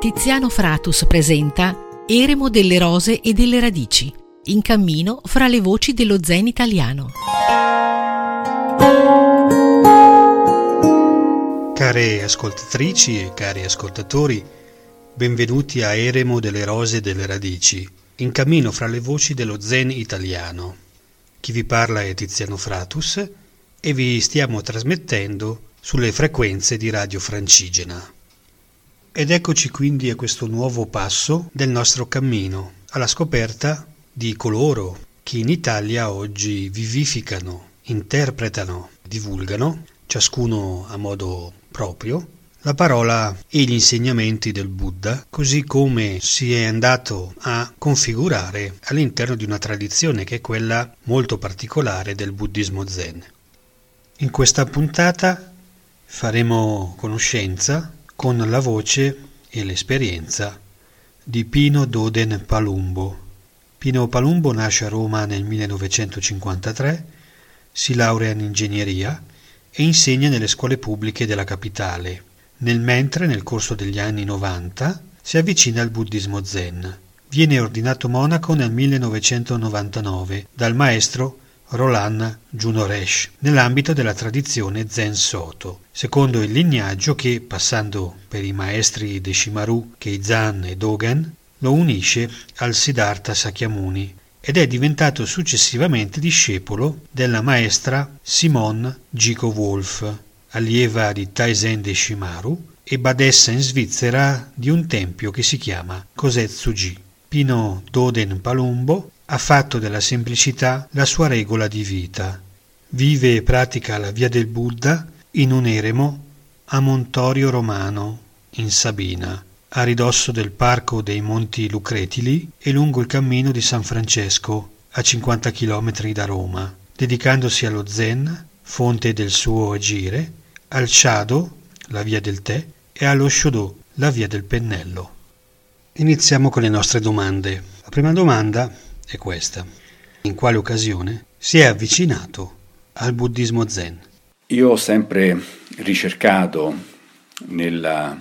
Tiziano Fratus presenta Eremo delle rose e delle radici, in cammino fra le voci dello zen italiano. Care ascoltatrici e cari ascoltatori, benvenuti a Eremo delle rose e delle radici, in cammino fra le voci dello zen italiano. Chi vi parla è Tiziano Fratus e vi stiamo trasmettendo sulle frequenze di Radio Francigena. Ed eccoci quindi a questo nuovo passo del nostro cammino, alla scoperta di coloro che in Italia oggi vivificano, interpretano, divulgano, ciascuno a modo proprio, la parola e gli insegnamenti del Buddha, così come si è andato a configurare all'interno di una tradizione che è quella molto particolare del buddismo zen. In questa puntata faremo conoscenza con la voce e l'esperienza di Pino Doden Palumbo. Pino Palumbo nasce a Roma nel 1953, si laurea in ingegneria e insegna nelle scuole pubbliche della capitale, nel mentre nel corso degli anni 90 si avvicina al buddismo zen. Viene ordinato monaco nel 1999 dal maestro Roland Junoresh, nell'ambito della tradizione Zen Soto, secondo il lignaggio che, passando per i maestri Deshimaru, Keizan e Dogen, lo unisce al Siddhartha Sakyamuni ed è diventato successivamente discepolo della maestra Simone Gico Wolf, allieva di Taizen Deshimaru e badessa in Svizzera di un tempio che si chiama Kosetsuji. Pino Doden Palumbo ha fatto della semplicità la sua regola di vita. Vive e pratica la via del Buddha in un eremo a Montorio Romano, in Sabina, a ridosso del parco dei Monti Lucretili e lungo il cammino di San Francesco, a 50 km da Roma, dedicandosi allo Zen, fonte del suo agire, al Shado, la via del tè, e allo Shodo, la via del pennello. Iniziamo con le nostre domande. La prima domanda è questa. In quale occasione si è avvicinato al buddismo zen? Io ho sempre ricercato nella,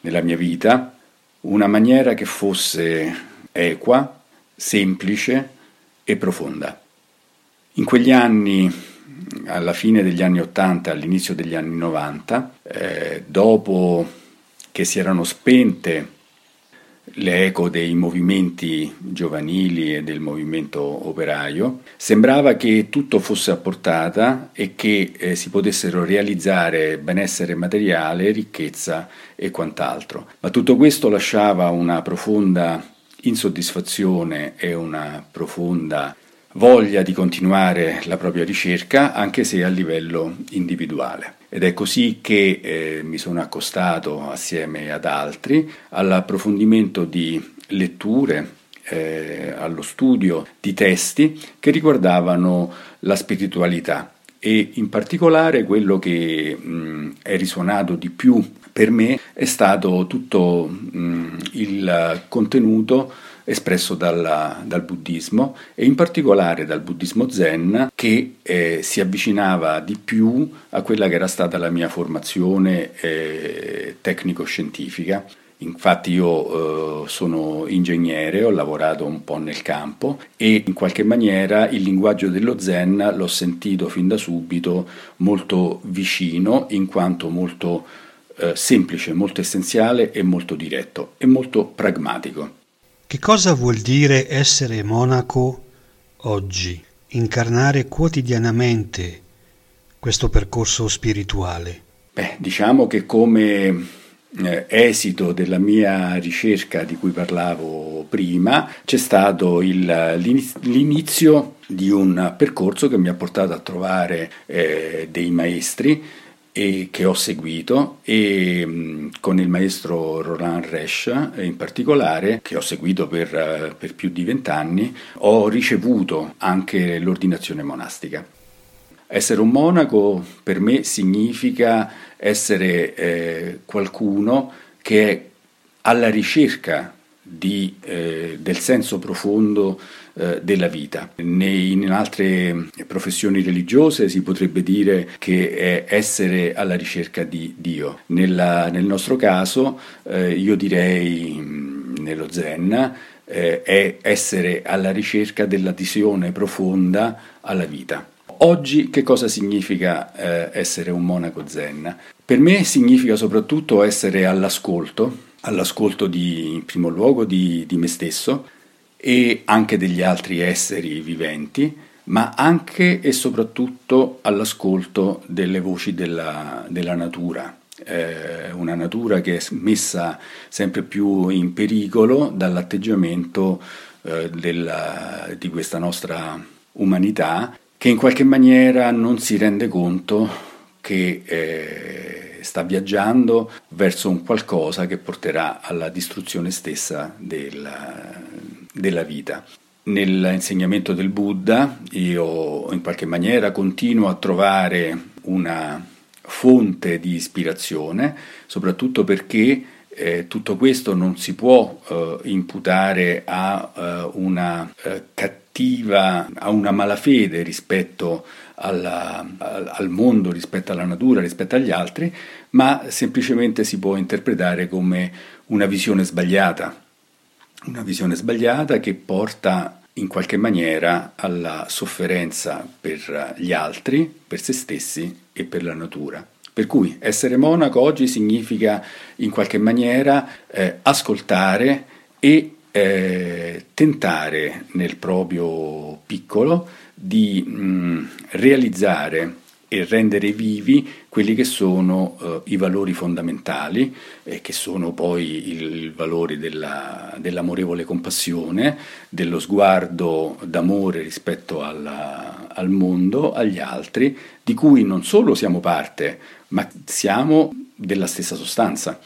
nella mia vita una maniera che fosse equa, semplice e profonda. In quegli anni, alla fine degli anni 80, all'inizio degli anni 90, eh, dopo che si erano spente l'eco dei movimenti giovanili e del movimento operaio, sembrava che tutto fosse a portata e che eh, si potessero realizzare benessere materiale, ricchezza e quant'altro. Ma tutto questo lasciava una profonda insoddisfazione e una profonda voglia di continuare la propria ricerca, anche se a livello individuale. Ed è così che eh, mi sono accostato assieme ad altri all'approfondimento di letture, eh, allo studio di testi che riguardavano la spiritualità e in particolare quello che mh, è risuonato di più per me è stato tutto mh, il contenuto espresso dalla, dal buddismo e in particolare dal buddismo zen che eh, si avvicinava di più a quella che era stata la mia formazione eh, tecnico-scientifica. Infatti io eh, sono ingegnere, ho lavorato un po' nel campo e in qualche maniera il linguaggio dello zen l'ho sentito fin da subito molto vicino in quanto molto eh, semplice, molto essenziale e molto diretto e molto pragmatico. Che cosa vuol dire essere monaco oggi? Incarnare quotidianamente questo percorso spirituale? Beh, diciamo che come eh, esito della mia ricerca di cui parlavo prima c'è stato il, l'inizio di un percorso che mi ha portato a trovare eh, dei maestri e che ho seguito e mh, con il maestro Roland Resch in particolare che ho seguito per, uh, per più di vent'anni ho ricevuto anche l'ordinazione monastica. Essere un monaco per me significa essere eh, qualcuno che è alla ricerca di, eh, del senso profondo eh, della vita. in altre professioni religiose si potrebbe dire che è essere alla ricerca di Dio. Nella, nel nostro caso eh, io direi mm, nello Zen eh, è essere alla ricerca dell'adesione profonda alla vita. Oggi che cosa significa eh, essere un monaco zen? Per me significa soprattutto essere all'ascolto, all'ascolto di, in primo luogo di, di me stesso e anche degli altri esseri viventi, ma anche e soprattutto all'ascolto delle voci della, della natura, eh, una natura che è messa sempre più in pericolo dall'atteggiamento eh, della, di questa nostra umanità che in qualche maniera non si rende conto che eh, sta viaggiando verso un qualcosa che porterà alla distruzione stessa della, della vita. Nell'insegnamento del Buddha io in qualche maniera continuo a trovare una fonte di ispirazione, soprattutto perché eh, tutto questo non si può eh, imputare a eh, una eh, cattiva, a una malafede rispetto alla, al, mondo, rispetto alla natura, rispetto agli altri, ma semplicemente si può interpretare come una visione sbagliata, una visione sbagliata che porta in qualche maniera alla sofferenza per gli altri, per se stessi e per la natura. Per cui essere monaco oggi significa in qualche maniera eh, ascoltare e eh, tentare nel proprio piccolo di mh, mm, realizzare e rendere vivi quelli che sono uh, i valori fondamentali, eh, che sono poi il, il valore della, dell'amorevole compassione, dello sguardo d'amore rispetto alla, al mondo, agli altri, di cui non solo siamo parte, ma siamo della stessa sostanza.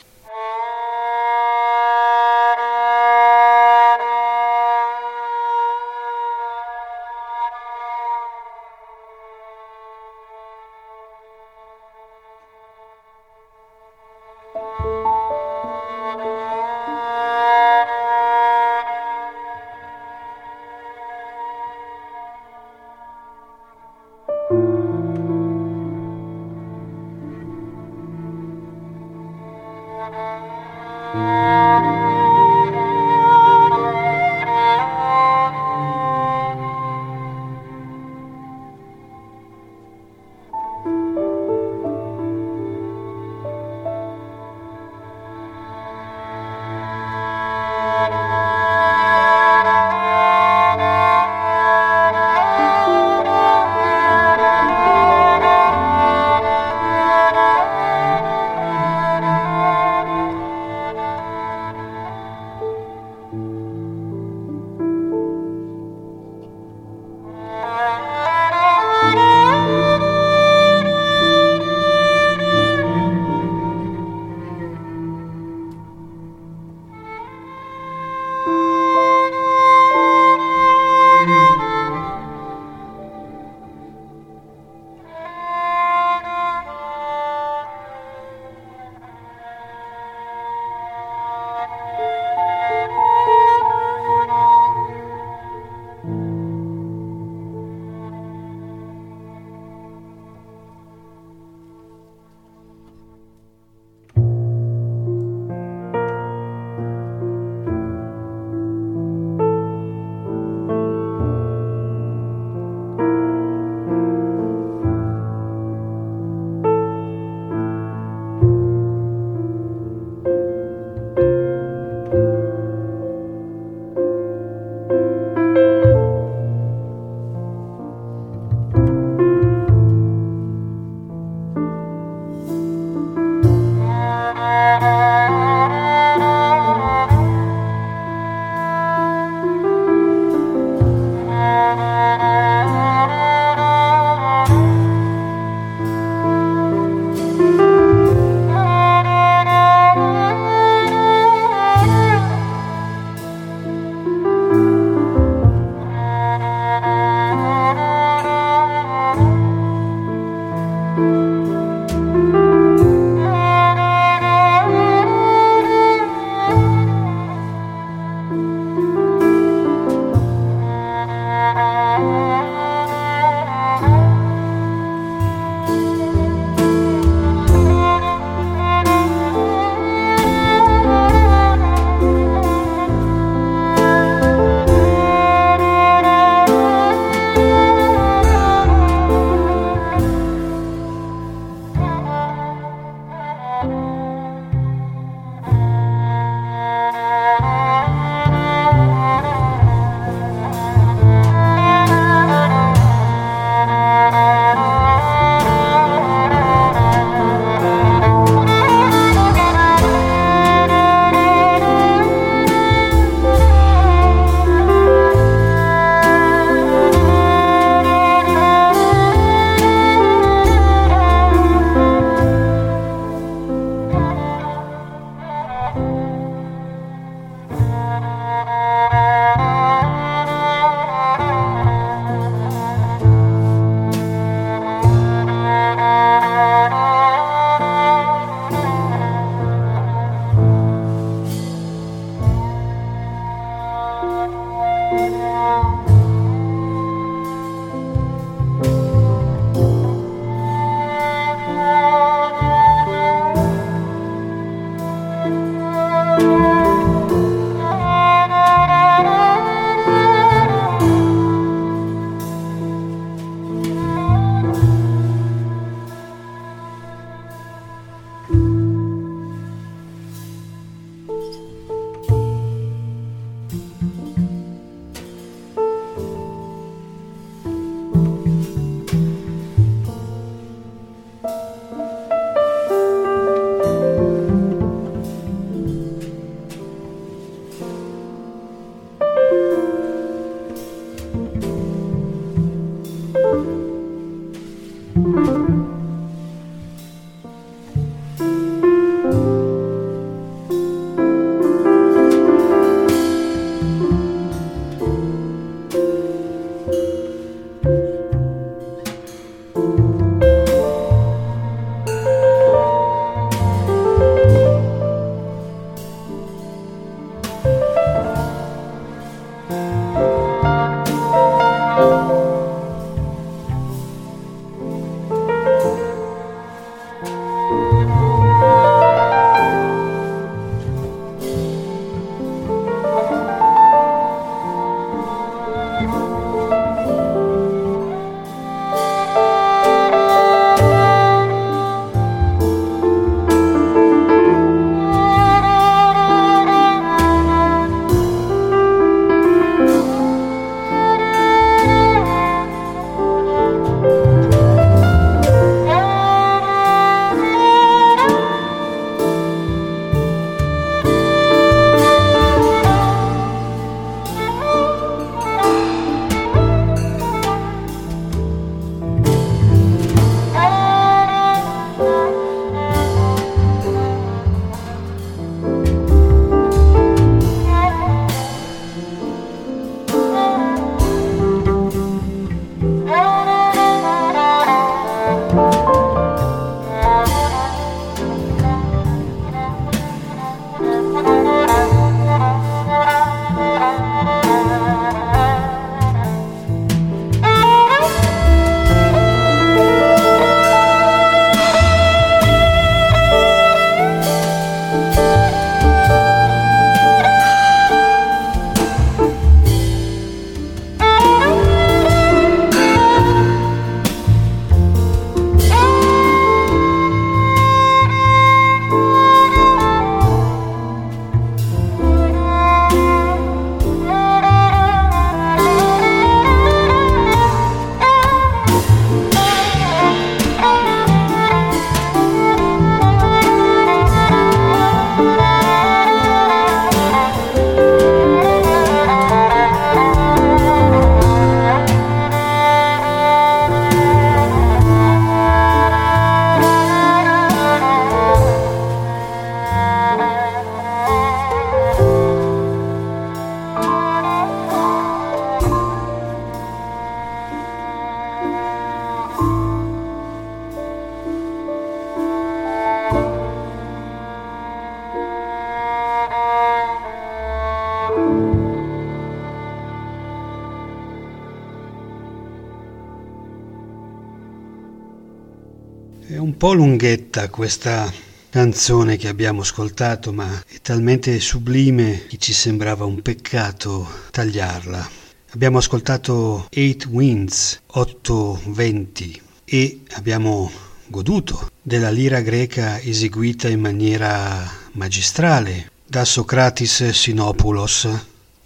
Po' lunghetta questa canzone che abbiamo ascoltato, ma è talmente sublime che ci sembrava un peccato tagliarla. Abbiamo ascoltato Eight Winds, 8 venti e abbiamo goduto della lira greca eseguita in maniera magistrale da Socratis Sinopoulos,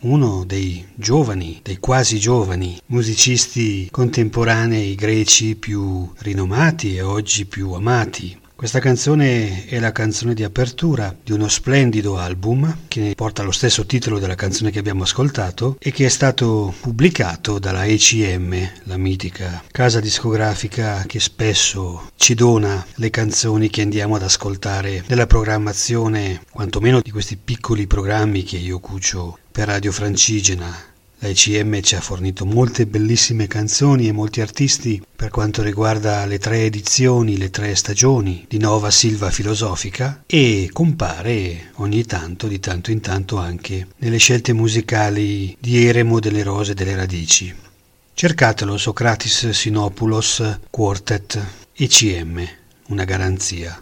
uno dei giovani, dei quasi giovani musicisti contemporanei greci più rinomati e oggi più amati. Questa canzone è la canzone di apertura di uno splendido album che porta lo stesso titolo della canzone che abbiamo ascoltato e che è stato pubblicato dalla ECM, la mitica casa discografica che spesso ci dona le canzoni che andiamo ad ascoltare nella programmazione, quantomeno di questi piccoli programmi che io cucio per Radio Francigena la ICM ci ha fornito molte bellissime canzoni e molti artisti per quanto riguarda le tre edizioni, le tre stagioni di Nova Silva Filosofica e compare ogni tanto, di tanto in tanto anche nelle scelte musicali di Eremo delle Rose delle Radici. Cercatelo Socratis Sinopoulos Quartet ICM, una garanzia.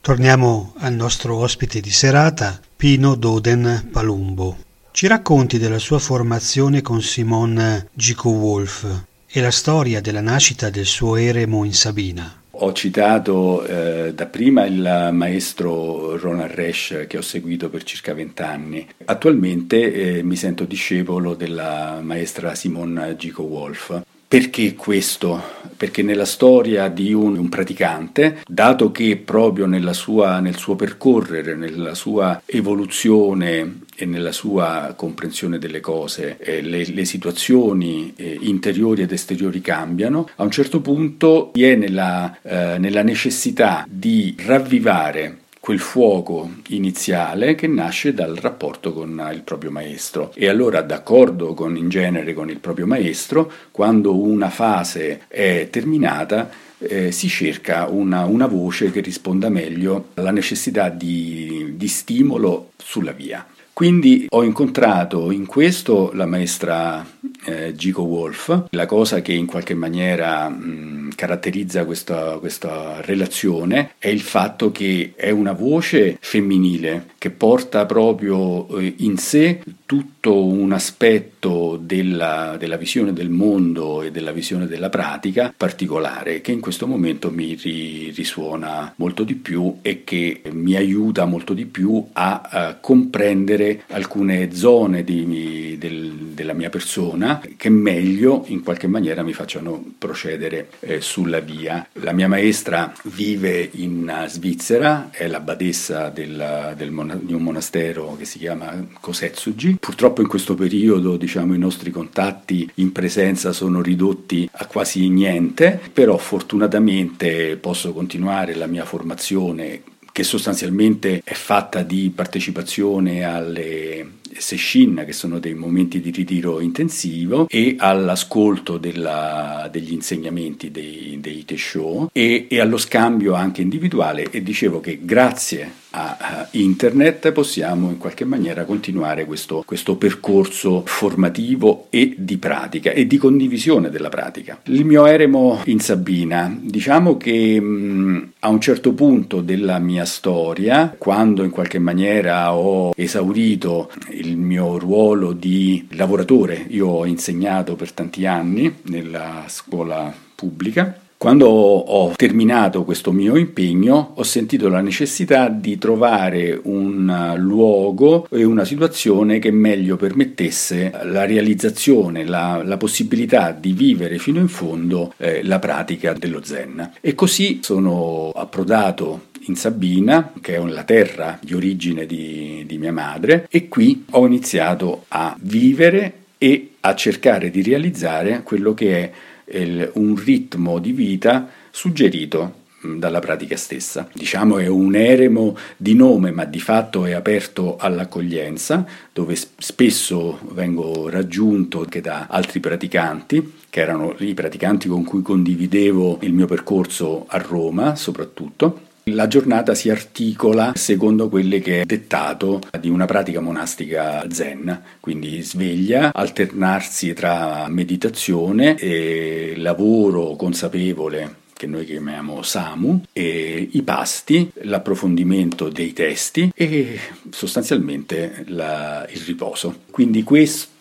Torniamo al nostro ospite di serata, Pino Doden Palumbo. Ci racconti della sua formazione con Simon Gico Wolf e la storia della nascita del suo eremo in Sabina. Ho citato eh, dapprima il maestro Ronald Resch che ho seguito per circa vent'anni. Attualmente eh, mi sento discepolo della maestra Simon Gico Wolf. Perché questo? Perché nella storia di un, un praticante, dato che proprio sua, nel suo percorrere, nella sua evoluzione e nella sua comprensione delle cose, eh, le, le, situazioni eh, interiori ed esteriori cambiano, a un certo punto viene la, eh, nella necessità di ravvivare quel fuoco iniziale che nasce dal rapporto con il proprio maestro e allora d'accordo con, in genere con il proprio maestro quando una fase è terminata eh, si cerca una, una, voce che risponda meglio alla necessità di, di stimolo sulla via. Quindi ho incontrato in questo la maestra eh, Gico Wolf, la cosa che in qualche maniera mh, caratterizza questa, questa relazione è il fatto che è una voce femminile che porta proprio eh, in sé tutto un aspetto della, della, visione del mondo e della visione della pratica particolare che in questo momento mi ri, risuona molto di più e che mi aiuta molto di più a, a comprendere alcune zone di, del, della mia persona che meglio in qualche maniera mi facciano procedere eh, sulla via. La mia maestra vive in Svizzera, è la badessa del, del, di un monastero che si chiama Kosetsuji Purtroppo in questo periodo diciamo, i nostri contatti in presenza sono ridotti a quasi niente, però fortunatamente posso continuare la mia formazione che sostanzialmente è fatta di partecipazione alle seshin, che sono dei momenti di ritiro intensivo, e all'ascolto della, degli insegnamenti dei, dei Tesho e, e allo scambio anche individuale. E dicevo che grazie a internet possiamo in qualche maniera continuare questo, questo, percorso formativo e di pratica e di condivisione della pratica. Il mio eremo in Sabina, diciamo che mh, a un certo punto della mia storia, quando in qualche maniera ho esaurito il mio ruolo di lavoratore, io ho insegnato per tanti anni nella scuola pubblica, quando ho terminato questo mio impegno ho sentito la necessità di trovare un luogo e una situazione che meglio permettesse la realizzazione, la, la possibilità di vivere fino in fondo eh, la pratica dello Zen. E così sono approdato in Sabina, che è la terra di origine di, di mia madre, e qui ho iniziato a vivere e a cercare di realizzare quello che è il, un ritmo di vita suggerito dalla pratica stessa. Diciamo è un eremo di nome, ma di fatto è aperto all'accoglienza, dove spesso vengo raggiunto anche da altri praticanti, che erano i praticanti con cui condividevo il mio percorso a Roma soprattutto la giornata si articola secondo quelle che è dettato di una pratica monastica zen, quindi sveglia, alternarsi tra meditazione e lavoro consapevole che noi chiamiamo SAMU, i pasti, l'approfondimento dei testi e sostanzialmente la, il riposo. Quindi questo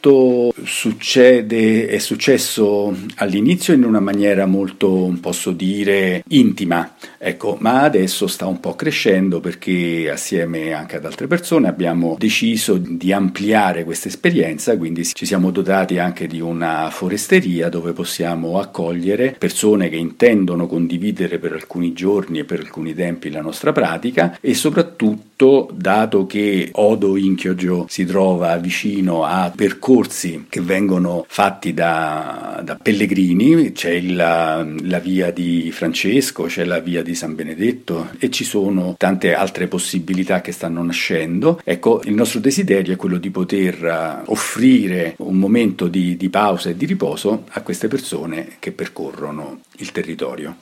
succede, è successo all'inizio in una maniera molto, posso dire, intima, ecco, ma adesso sta un po' crescendo perché assieme anche ad altre persone abbiamo deciso di ampliare questa esperienza, quindi ci siamo dotati anche di una foresteria dove possiamo accogliere persone che intendono condividere per alcuni giorni e per alcuni tempi la nostra pratica e soprattutto dato che Odo Inchioggio si trova vicino a percorsi che vengono fatti da, da pellegrini, c'è il, la via di Francesco, c'è la via di San Benedetto e ci sono tante altre possibilità che stanno nascendo. Ecco, il nostro desiderio è quello di poter eh, offrire un momento di, di pausa e di riposo a queste persone che percorrono il territorio.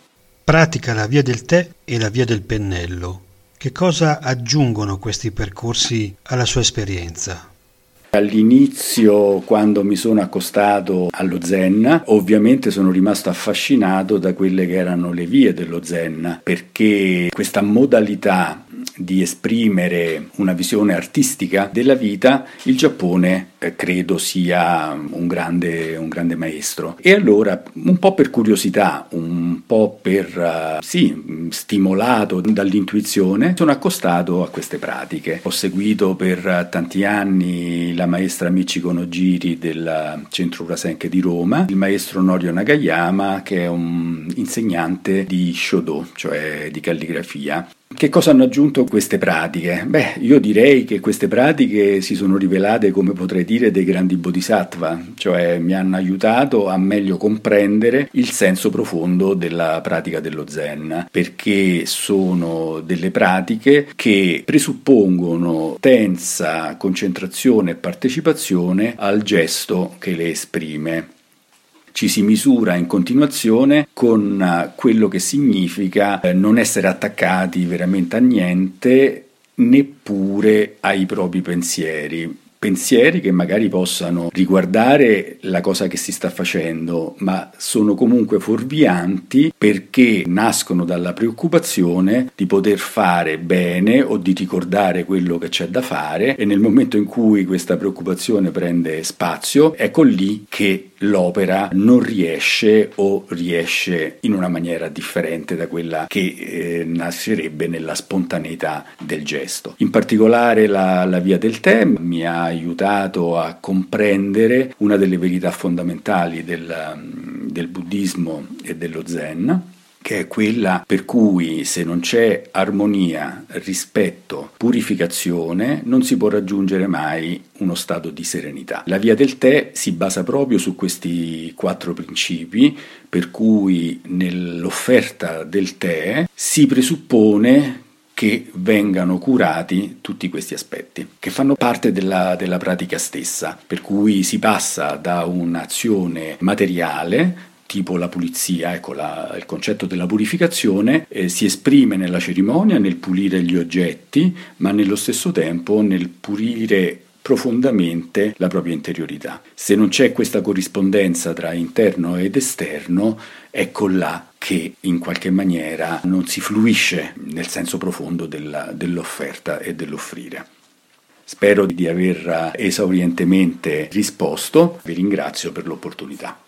Pratica la via del tè e la via del pennello. Che cosa aggiungono questi percorsi alla sua esperienza? All'inizio, quando mi sono accostato allo Zen, ovviamente sono rimasto affascinato da quelle che erano le vie dello Zen, perché questa modalità di esprimere una visione artistica della vita, il Giappone eh, credo sia un grande, un grande, maestro. E allora, un po' per curiosità, un po' per, uh, sì, stimolato dall'intuizione, sono accostato a queste pratiche. Ho seguito per tanti anni la maestra Michiko Nojiri del Centro Urasenke di Roma, il maestro Norio Nagayama, che è un insegnante di Shodo, cioè di calligrafia. Che cosa hanno aggiunto queste pratiche? Beh, io direi che queste pratiche si sono rivelate, come potrei dire, dei grandi bodhisattva, cioè mi hanno aiutato a meglio comprendere il senso profondo della pratica dello Zen, perché sono delle pratiche che presuppongono tensa concentrazione e partecipazione al gesto che le esprime ci si misura in continuazione con eh, quello che significa eh, non essere attaccati veramente a niente neppure ai propri pensieri pensieri che magari possano riguardare la cosa che si sta facendo, ma sono comunque fuorvianti perché nascono dalla preoccupazione di poter fare bene o di ricordare quello che c'è da fare e nel momento in cui questa preoccupazione prende spazio, ecco lì che l'opera non riesce o riesce in una maniera differente da quella che eh, nascerebbe nella spontaneità del gesto. In particolare la, la via del tè mi ha aiutato a comprendere una delle verità fondamentali del, del buddismo e dello zen che è quella per cui se non c'è armonia, rispetto, purificazione, non si può raggiungere mai uno stato di serenità. La via del tè si basa proprio su questi quattro principi, per cui nell'offerta del tè si presuppone che vengano curati tutti questi aspetti, che fanno parte della, della pratica stessa, per cui si passa da un'azione materiale tipo la pulizia, ecco la, il concetto della purificazione eh, si esprime nella cerimonia nel pulire gli oggetti, ma nello stesso tempo nel pulire profondamente la propria interiorità. Se non c'è questa corrispondenza tra interno ed esterno, ecco là che in qualche maniera non si fluisce nel senso profondo della, dell'offerta e dell'offrire. Spero di aver esaurientemente risposto, vi ringrazio per l'opportunità.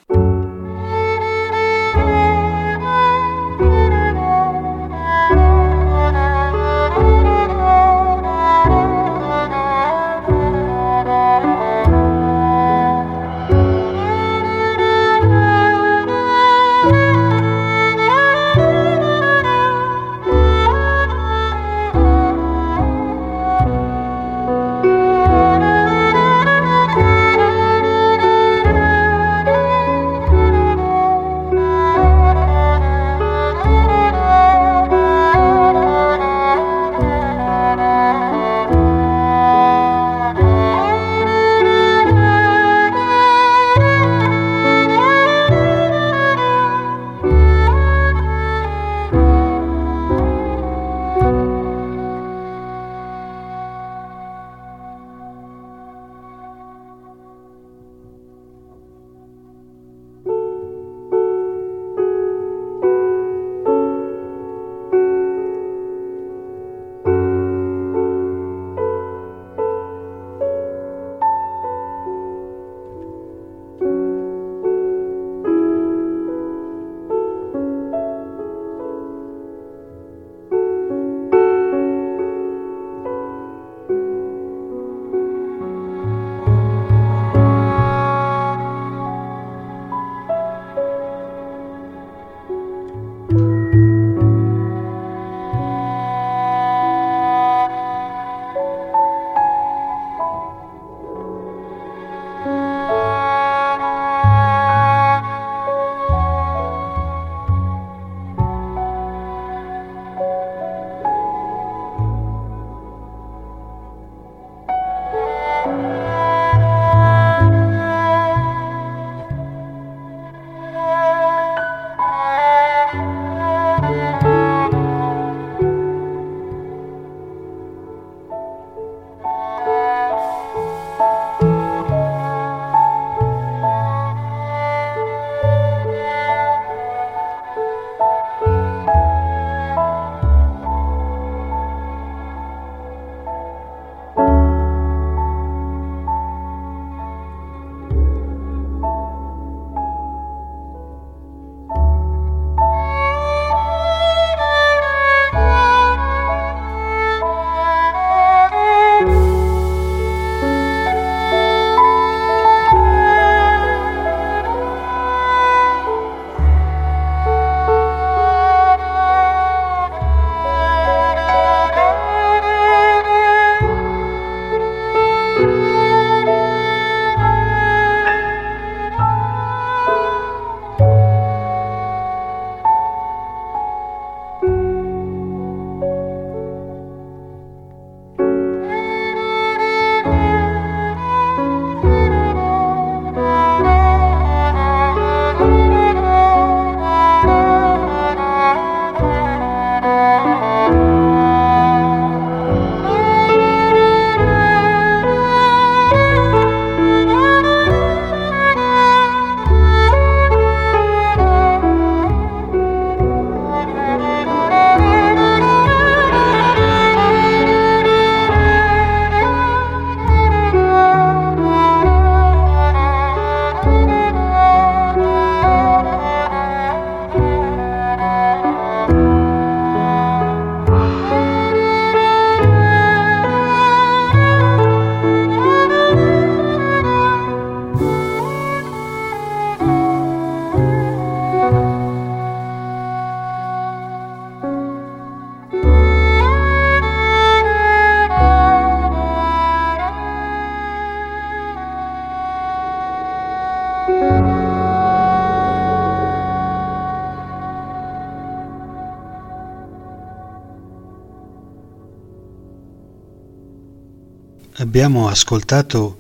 Abbiamo ascoltato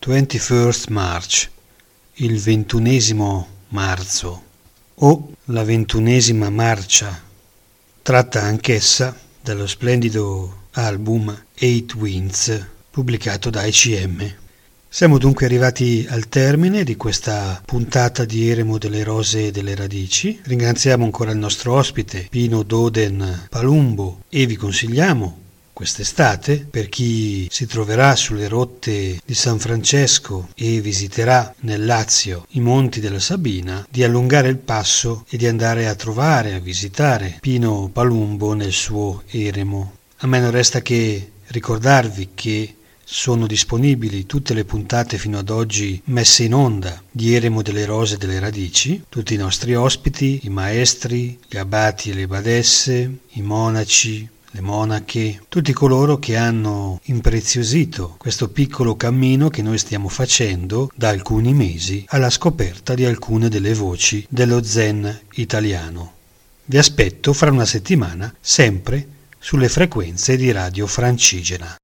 21st March, il ventunesimo marzo, o la ventunesima marcia, tratta anch'essa dallo splendido album Eight Winds, pubblicato da ICM. Siamo dunque arrivati al termine di questa puntata di Eremo delle Rose e delle Radici. Ringraziamo ancora il nostro ospite Pino Doden Palumbo e vi consigliamo quest'estate per chi si troverà sulle rotte di San Francesco e visiterà nel Lazio i monti della Sabina di allungare il passo e di andare a trovare, a visitare Pino Palumbo nel suo eremo. A me non resta che ricordarvi che sono disponibili tutte le puntate fino ad oggi messe in onda di Eremo delle Rose e delle Radici, tutti i nostri ospiti, i maestri, gli abati e le badesse, i monaci, le monache, tutti coloro che hanno impreziosito questo piccolo cammino che noi stiamo facendo da alcuni mesi alla scoperta di alcune delle voci dello zen italiano. Vi aspetto fra una settimana, sempre sulle frequenze di Radio Francigena.